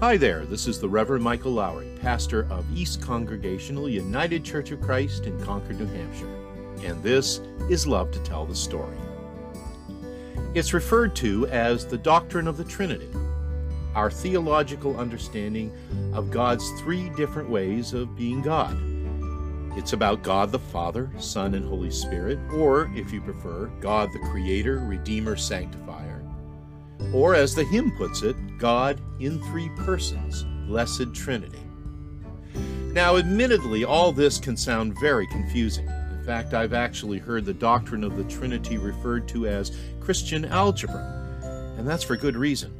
Hi there, this is the Reverend Michael Lowry, pastor of East Congregational United Church of Christ in Concord, New Hampshire, and this is Love to Tell the Story. It's referred to as the doctrine of the Trinity, our theological understanding of God's three different ways of being God. It's about God the Father, Son, and Holy Spirit, or, if you prefer, God the Creator, Redeemer, Sanctifier. Or, as the hymn puts it, God in three persons, Blessed Trinity. Now, admittedly, all this can sound very confusing. In fact, I've actually heard the doctrine of the Trinity referred to as Christian algebra, and that's for good reason.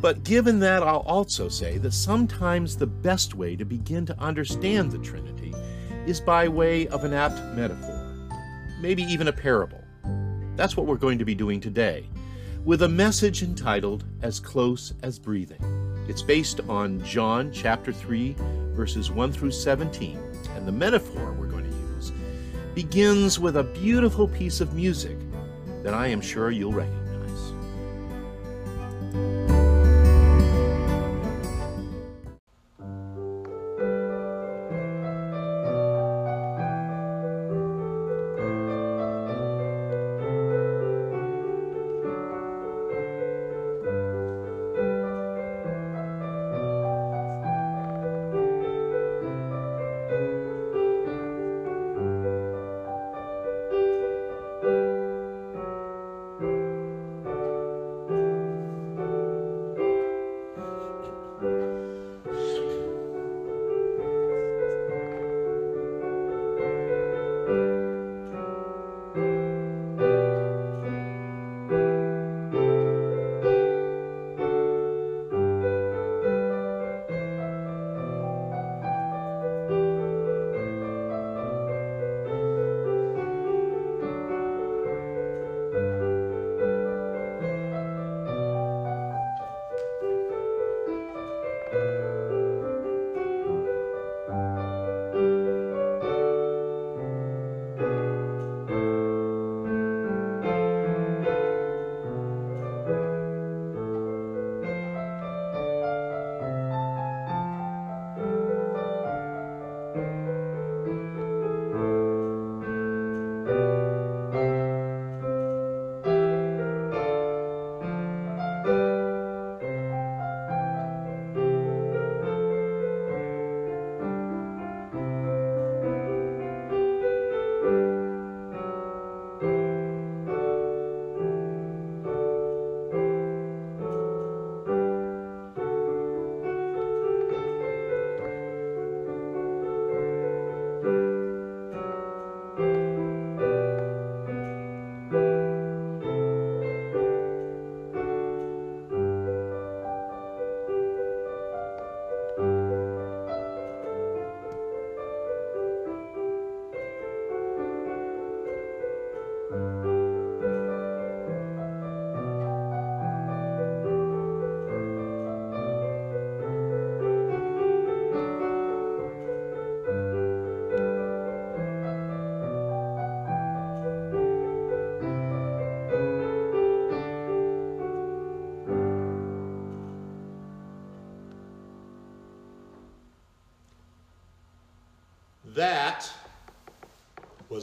But given that, I'll also say that sometimes the best way to begin to understand the Trinity is by way of an apt metaphor, maybe even a parable. That's what we're going to be doing today, with a message entitled As Close as Breathing. It's based on John chapter 3, verses 1 through 17, and the metaphor we're going to use begins with a beautiful piece of music that I am sure you'll recognize.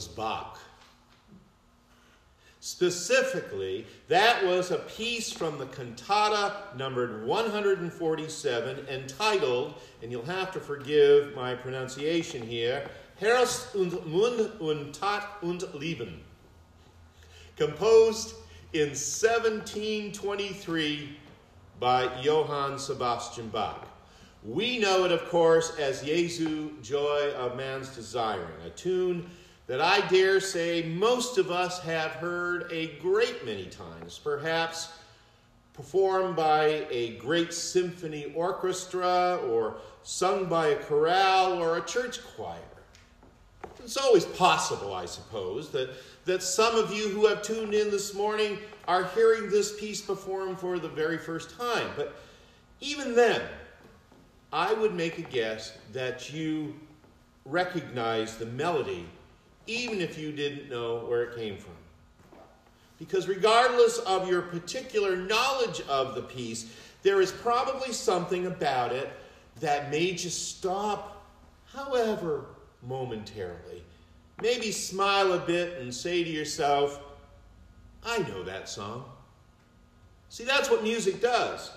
Was Bach. Specifically, that was a piece from the cantata numbered 147 entitled, and you'll have to forgive my pronunciation here, Herz und Mund und Tat und Leben. Composed in 1723 by Johann Sebastian Bach. We know it, of course, as Jesu, Joy of Man's Desiring, a tune that I dare say most of us have heard a great many times, perhaps performed by a great symphony orchestra or sung by a chorale or a church choir. It's always possible, I suppose, that, that some of you who have tuned in this morning are hearing this piece performed for the very first time. But even then, I would make a guess that you recognize the melody even if you didn't know where it came from. Because regardless of your particular knowledge of the piece, there is probably something about it that made you stop, however momentarily. Maybe smile a bit and say to yourself, I know that song. See, that's what music does.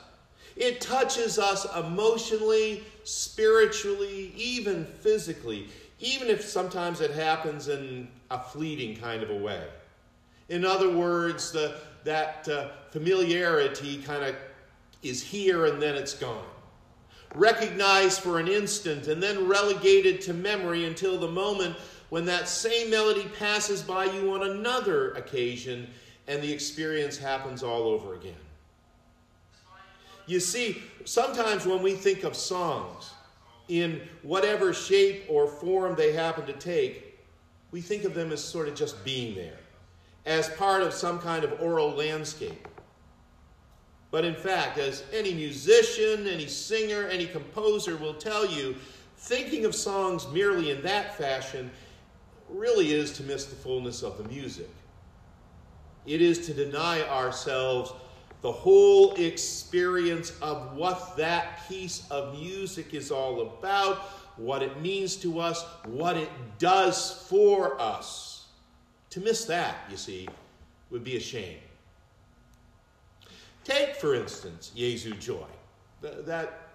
It touches us emotionally, spiritually, even physically, even if sometimes it happens in a fleeting kind of a way. In other words, the, that uh, familiarity kind of is here and then it's gone. Recognized for an instant and then relegated to memory until the moment when that same melody passes by you on another occasion and the experience happens all over again. You see, sometimes when we think of songs, in whatever shape or form they happen to take, we think of them as sort of just being there, as part of some kind of aural landscape. But in fact, as any musician, any singer, any composer will tell you, thinking of songs merely in that fashion really is to miss the fullness of the music. It is to deny ourselves the whole experience of what that piece of music is all about, what it means to us, what it does for us. To miss that, you see, would be a shame. Take, for instance, Jesu Joy, that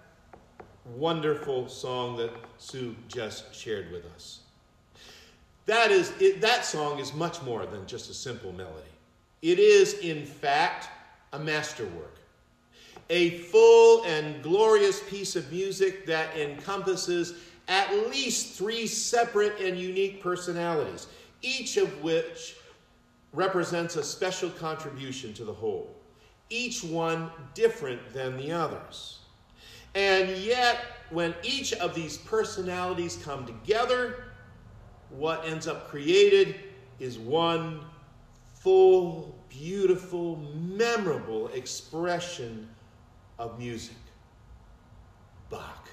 wonderful song that Sue just shared with us. That, is, it, that song is much more than just a simple melody. It is, in fact, a masterwork, a full and glorious piece of music that encompasses at least three separate and unique personalities, each of which represents a special contribution to the whole, each one different than the others. And yet, when each of these personalities come together, what ends up created is one full, beautiful, memorable expression of music. Bach.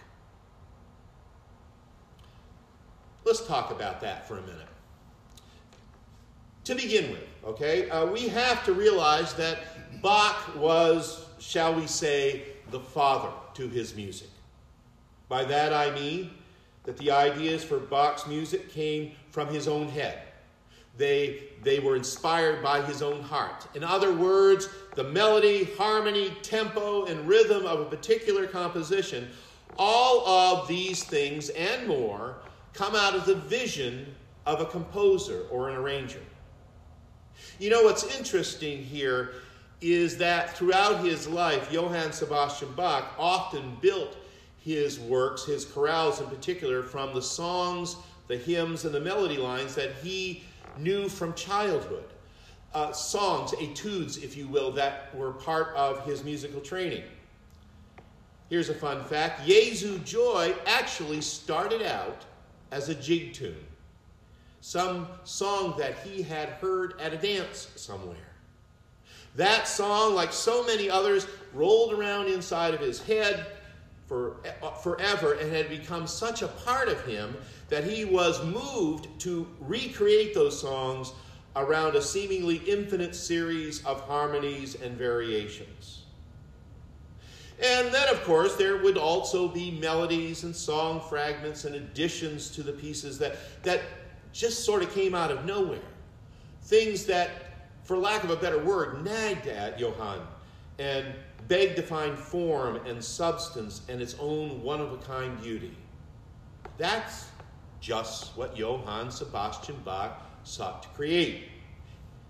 Let's talk about that for a minute. To begin with, okay, uh, we have to realize that Bach was, shall we say, the father to his music. By that I mean that the ideas for Bach's music came from his own head. They, they were inspired by his own heart. In other words, the melody, harmony, tempo, and rhythm of a particular composition, all of these things and more come out of the vision of a composer or an arranger. You know what's interesting here is that throughout his life, Johann Sebastian Bach often built his works, his chorales in particular, from the songs, the hymns, and the melody lines that he knew from childhood. Uh, songs, etudes, if you will, that were part of his musical training. Here's a fun fact Jesu Joy actually started out as a jig tune, some song that he had heard at a dance somewhere. That song, like so many others, rolled around inside of his head for, forever and had become such a part of him that he was moved to recreate those songs around a seemingly infinite series of harmonies and variations. And then, of course, there would also be melodies and song fragments and additions to the pieces that, that just sort of came out of nowhere. Things that, for lack of a better word, nagged at Johann and begged to find form and substance and its own one of a kind beauty. That's just what Johann Sebastian Bach sought to create.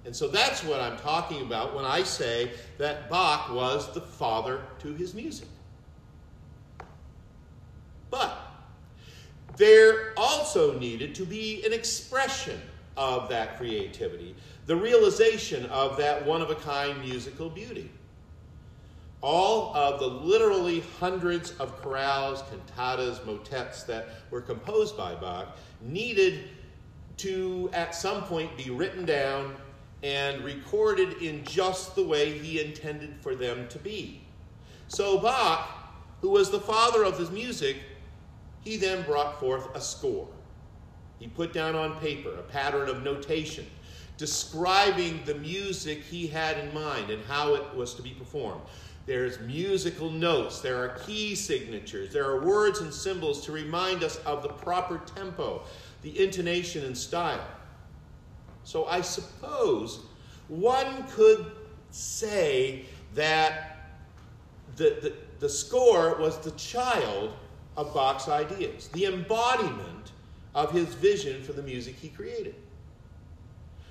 And so that's what I'm talking about when I say that Bach was the father to his music. But there also needed to be an expression of that creativity, the realization of that one of a kind musical beauty. All of the literally hundreds of chorales, cantatas, motets that were composed by Bach needed to, at some point, be written down and recorded in just the way he intended for them to be. So Bach, who was the father of his music, he then brought forth a score. He put down on paper a pattern of notation describing the music he had in mind and how it was to be performed. There's musical notes, there are key signatures, there are words and symbols to remind us of the proper tempo, the intonation and style. So I suppose one could say that the, the, the score was the child of Bach's ideas, the embodiment of his vision for the music he created.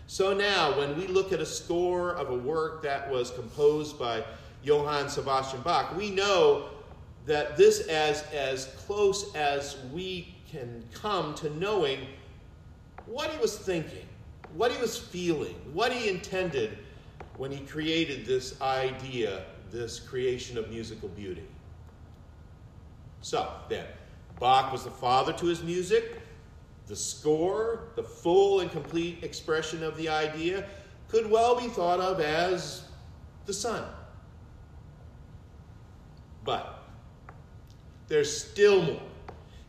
So now, when we look at a score of a work that was composed by Johann Sebastian Bach, we know that this as as close as we can come to knowing what he was thinking, what he was feeling, what he intended when he created this idea, this creation of musical beauty. So, then, Bach was the father to his music. The score, the full and complete expression of the idea, could well be thought of as the son. But there's still more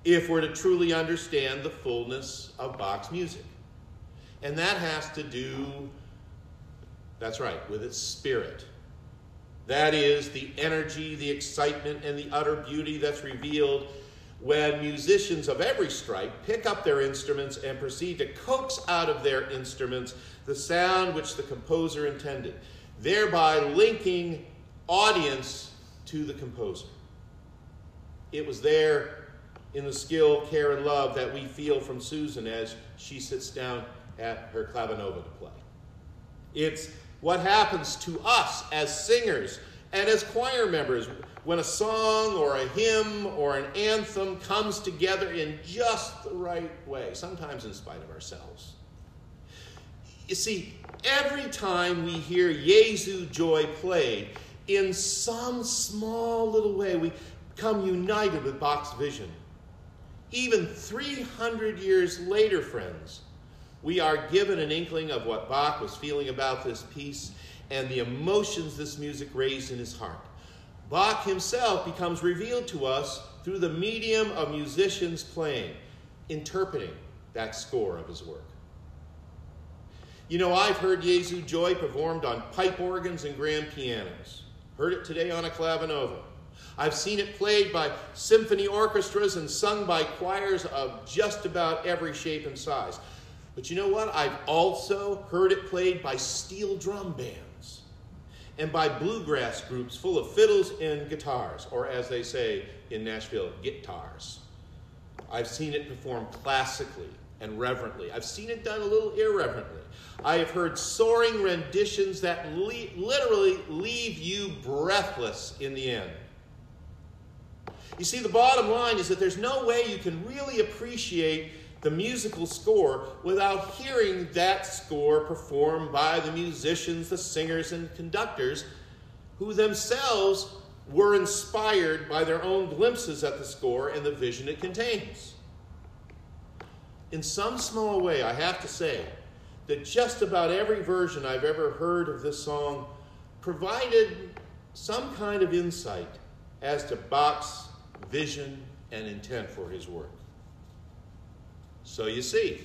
if we're to truly understand the fullness of Bach's music. And that has to do, that's right, with its spirit. That is the energy, the excitement, and the utter beauty that's revealed when musicians of every stripe pick up their instruments and proceed to coax out of their instruments the sound which the composer intended, thereby linking audience to the composer. It was there in the skill, care, and love that we feel from Susan as she sits down at her clavinova to play. It's what happens to us as singers and as choir members when a song or a hymn or an anthem comes together in just the right way, sometimes in spite of ourselves. You see, every time we hear Jesu Joy played, in some small little way, we come united with Bach's vision. Even 300 years later, friends, we are given an inkling of what Bach was feeling about this piece and the emotions this music raised in his heart. Bach himself becomes revealed to us through the medium of musicians playing, interpreting that score of his work. You know, I've heard Jesu Joy performed on pipe organs and grand pianos. Heard it today on a clavinova. I've seen it played by symphony orchestras and sung by choirs of just about every shape and size. But you know what? I've also heard it played by steel drum bands and by bluegrass groups full of fiddles and guitars, or as they say in Nashville, guitars. I've seen it performed classically and reverently. I've seen it done a little irreverently. I have heard soaring renditions that le- literally leave you breathless in the end. You see, the bottom line is that there's no way you can really appreciate the musical score without hearing that score performed by the musicians, the singers, and conductors who themselves were inspired by their own glimpses at the score and the vision it contains. In some small way, I have to say, that just about every version I've ever heard of this song provided some kind of insight as to Bach's vision and intent for his work. So you see,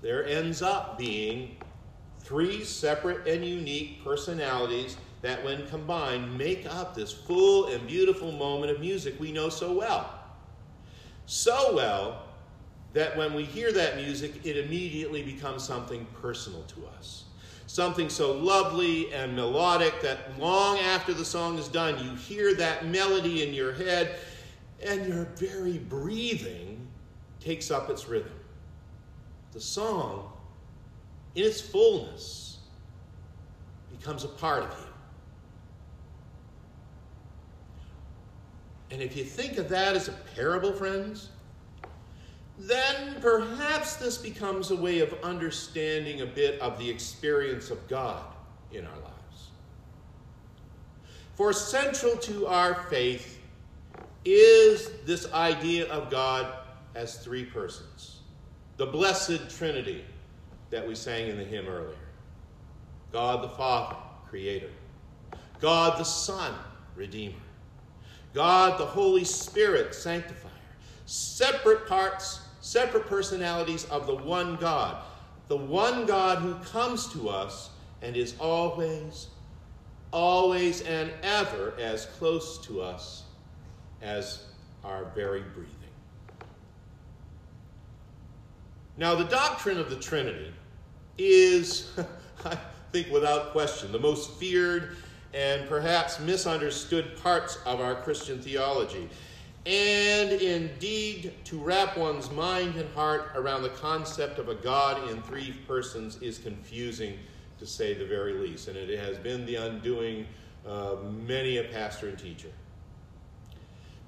there ends up being three separate and unique personalities that, when combined, make up this full and beautiful moment of music we know so well. So well that when we hear that music, it immediately becomes something personal to us. Something so lovely and melodic that long after the song is done, you hear that melody in your head, and your very breathing takes up its rhythm. The song, in its fullness, becomes a part of you. And if you think of that as a parable, friends, then perhaps this becomes a way of understanding a bit of the experience of God in our lives. For central to our faith is this idea of God as three persons. The blessed Trinity that we sang in the hymn earlier. God the Father, Creator, God the Son, Redeemer, God the Holy Spirit, Sanctifier, separate parts separate personalities of the one God, the one God who comes to us and is always, always and ever as close to us as our very breathing. Now, the doctrine of the Trinity is, I think without question, the most feared and perhaps misunderstood parts of our Christian theology. And indeed, to wrap one's mind and heart around the concept of a God in three persons is confusing, to say the very least. And it has been the undoing of many a pastor and teacher.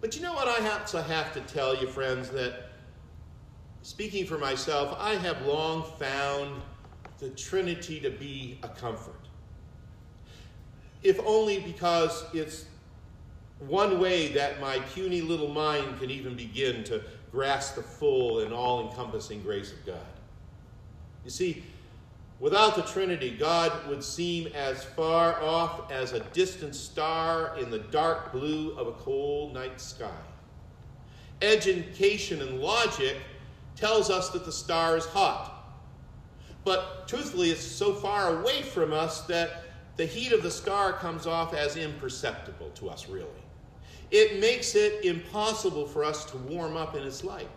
But you know what I have to, have to tell you, friends, that speaking for myself, I have long found the Trinity to be a comfort. If only because it's one way that my puny little mind can even begin to grasp the full and all encompassing grace of God. You see, without the Trinity, God would seem as far off as a distant star in the dark blue of a cold night sky. Education and logic tells us that the star is hot. But truthfully, it's so far away from us that the heat of the star comes off as imperceptible to us, really. It makes it impossible for us to warm up in its light.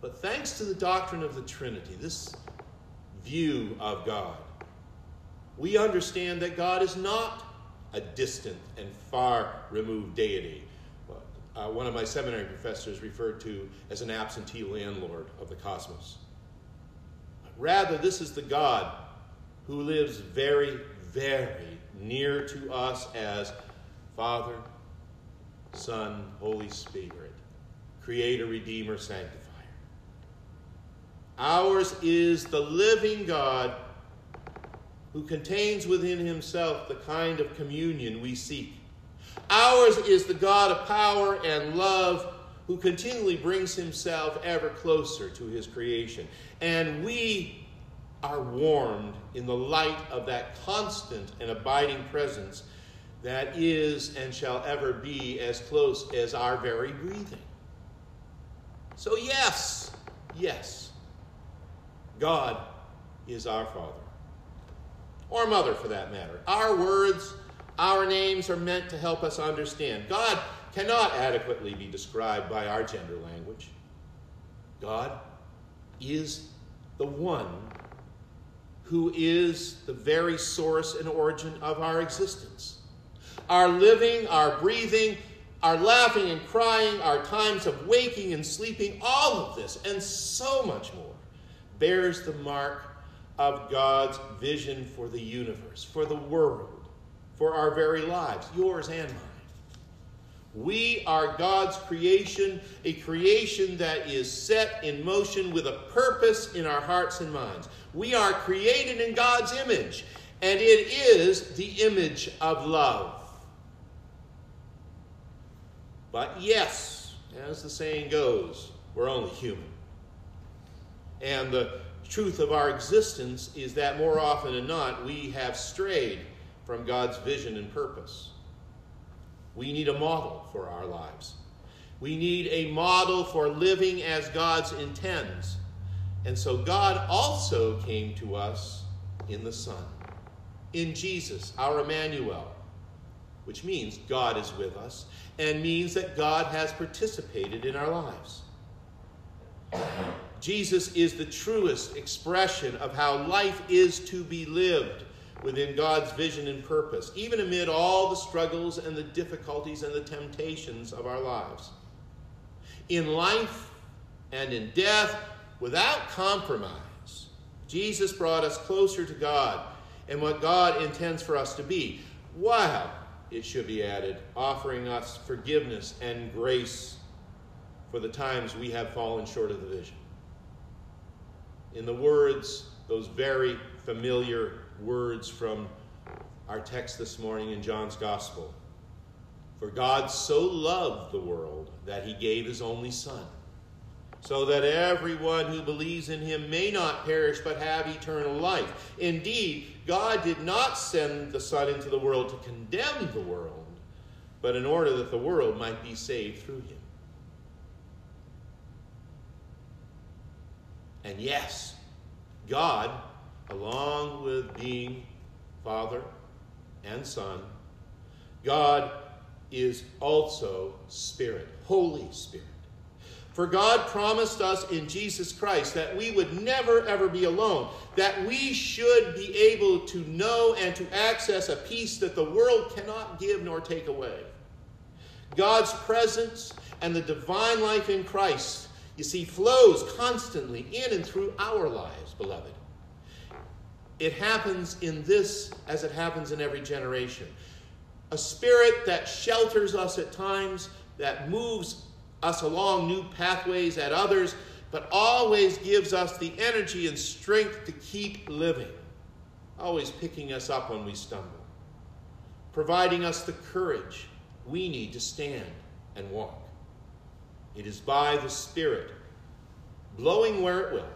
But thanks to the doctrine of the Trinity, this view of God, we understand that God is not a distant and far removed deity. Uh, one of my seminary professors referred to as an absentee landlord of the cosmos. Rather, this is the God who lives very, very near to us as Father, Son, Holy Spirit, Creator, Redeemer, Sanctifier. Ours is the living God who contains within himself the kind of communion we seek. Ours is the God of power and love who continually brings himself ever closer to his creation. And we are warmed in the light of that constant and abiding presence that is and shall ever be as close as our very breathing. So, yes, yes, God is our Father, or Mother for that matter. Our words, our names are meant to help us understand. God cannot adequately be described by our gender language. God is the one who is the very source and origin of our existence our living, our breathing, our laughing and crying, our times of waking and sleeping, all of this and so much more bears the mark of God's vision for the universe, for the world, for our very lives, yours and mine. We are God's creation, a creation that is set in motion with a purpose in our hearts and minds. We are created in God's image, and it is the image of love. But yes, as the saying goes, we're only human. And the truth of our existence is that more often than not, we have strayed from God's vision and purpose. We need a model for our lives. We need a model for living as God's intends. And so God also came to us in the Son, in Jesus, our Emmanuel, which means God is with us and means that God has participated in our lives. Jesus is the truest expression of how life is to be lived within God's vision and purpose, even amid all the struggles and the difficulties and the temptations of our lives. In life and in death, without compromise, Jesus brought us closer to God and what God intends for us to be. Wow, it should be added, offering us forgiveness and grace for the times we have fallen short of the vision. In the words, those very familiar words from our text this morning in John's Gospel For God so loved the world that he gave his only Son, so that everyone who believes in him may not perish but have eternal life. Indeed, God did not send the Son into the world to condemn the world, but in order that the world might be saved through him. And yes, God, along with being Father and Son. God is also Spirit, Holy Spirit. For God promised us in Jesus Christ that we would never ever be alone, that we should be able to know and to access a peace that the world cannot give nor take away. God's presence and the divine life in Christ, you see, flows constantly in and through our lives, beloved. It happens in this as it happens in every generation. A spirit that shelters us at times, that moves us along new pathways at others, but always gives us the energy and strength to keep living, always picking us up when we stumble, providing us the courage we need to stand and walk. It is by the Spirit, blowing where it will,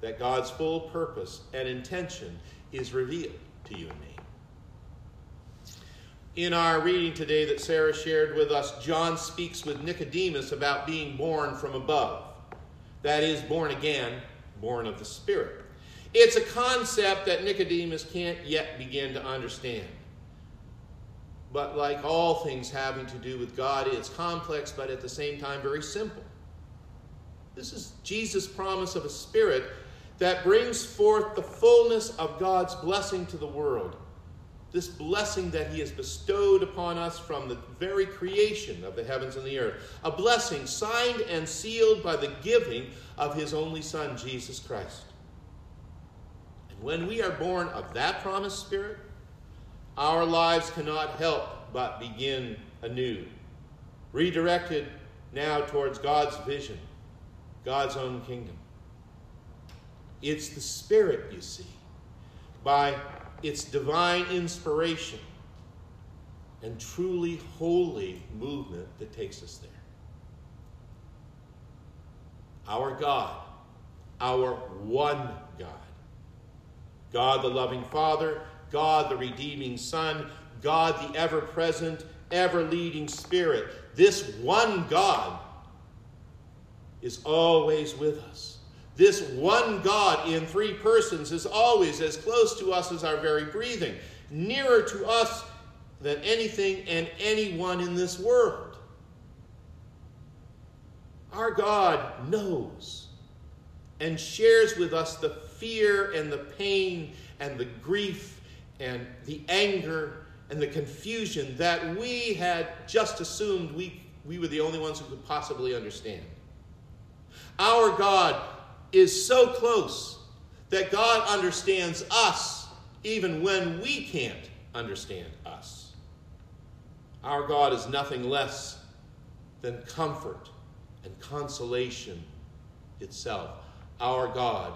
that God's full purpose and intention is revealed to you and me. In our reading today that Sarah shared with us, John speaks with Nicodemus about being born from above. That is, born again, born of the Spirit. It's a concept that Nicodemus can't yet begin to understand. But like all things having to do with God, it's complex, but at the same time very simple. This is Jesus' promise of a spirit that brings forth the fullness of God's blessing to the world this blessing that he has bestowed upon us from the very creation of the heavens and the earth. A blessing signed and sealed by the giving of his only Son, Jesus Christ. And when we are born of that promised Spirit, our lives cannot help but begin anew, redirected now towards God's vision, God's own kingdom. It's the Spirit, you see, by its divine inspiration and truly holy movement that takes us there. Our God, our one God, God the loving Father, God the redeeming Son, God the ever present, ever leading Spirit. This one God is always with us. This one God in three persons is always as close to us as our very breathing, nearer to us than anything and anyone in this world. Our God knows and shares with us the fear and the pain and the grief and the anger and the confusion that we had just assumed we, we were the only ones who could possibly understand. Our God is so close that God understands us even when we can't understand us. Our God is nothing less than comfort and consolation itself. Our God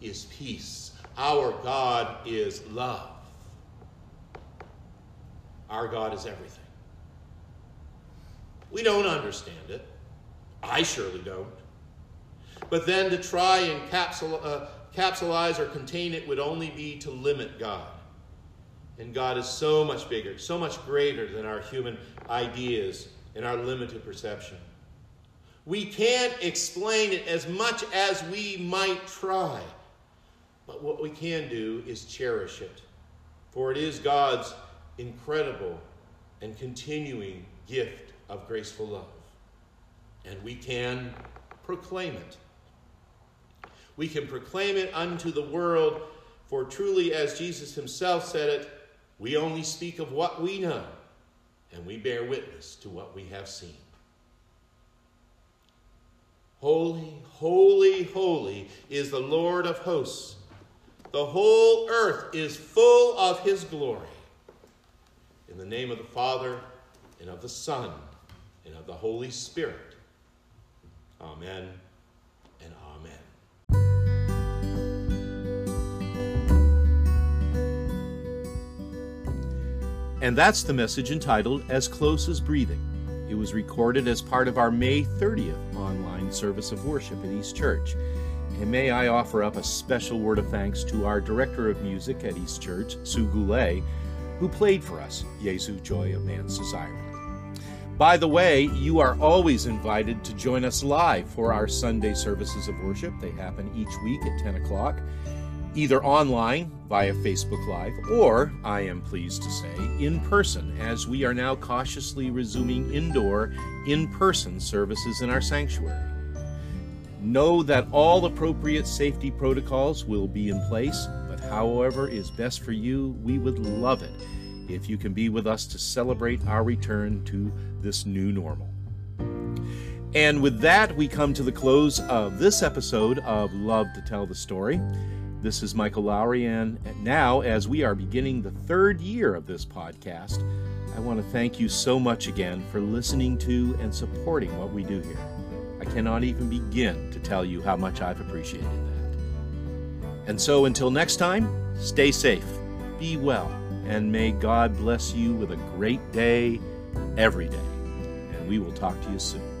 is peace. Our God is love. Our God is everything. We don't understand it. I surely don't. But then to try and capsule, uh, capsulize or contain it would only be to limit God. And God is so much bigger, so much greater than our human ideas and our limited perception. We can't explain it as much as we might try. But what we can do is cherish it. For it is God's incredible and continuing gift of graceful love. And we can proclaim it. We can proclaim it unto the world, for truly, as Jesus himself said it, we only speak of what we know, and we bear witness to what we have seen. Holy, holy, holy is the Lord of hosts. The whole earth is full of his glory. In the name of the Father, and of the Son, and of the Holy Spirit. Amen. And that's the message entitled As Close as Breathing. It was recorded as part of our May 30th online service of worship at East Church. And may I offer up a special word of thanks to our director of music at East Church, Sue Goulet, who played for us Jesu Joy of Man's Desire. By the way, you are always invited to join us live for our Sunday services of worship. They happen each week at 10 o'clock. Either online via Facebook Live or, I am pleased to say, in person, as we are now cautiously resuming indoor, in person services in our sanctuary. Know that all appropriate safety protocols will be in place, but however is best for you, we would love it if you can be with us to celebrate our return to this new normal. And with that, we come to the close of this episode of Love to Tell the Story. This is Michael Lowry, and now, as we are beginning the third year of this podcast, I want to thank you so much again for listening to and supporting what we do here. I cannot even begin to tell you how much I've appreciated that. And so, until next time, stay safe, be well, and may God bless you with a great day every day. And we will talk to you soon.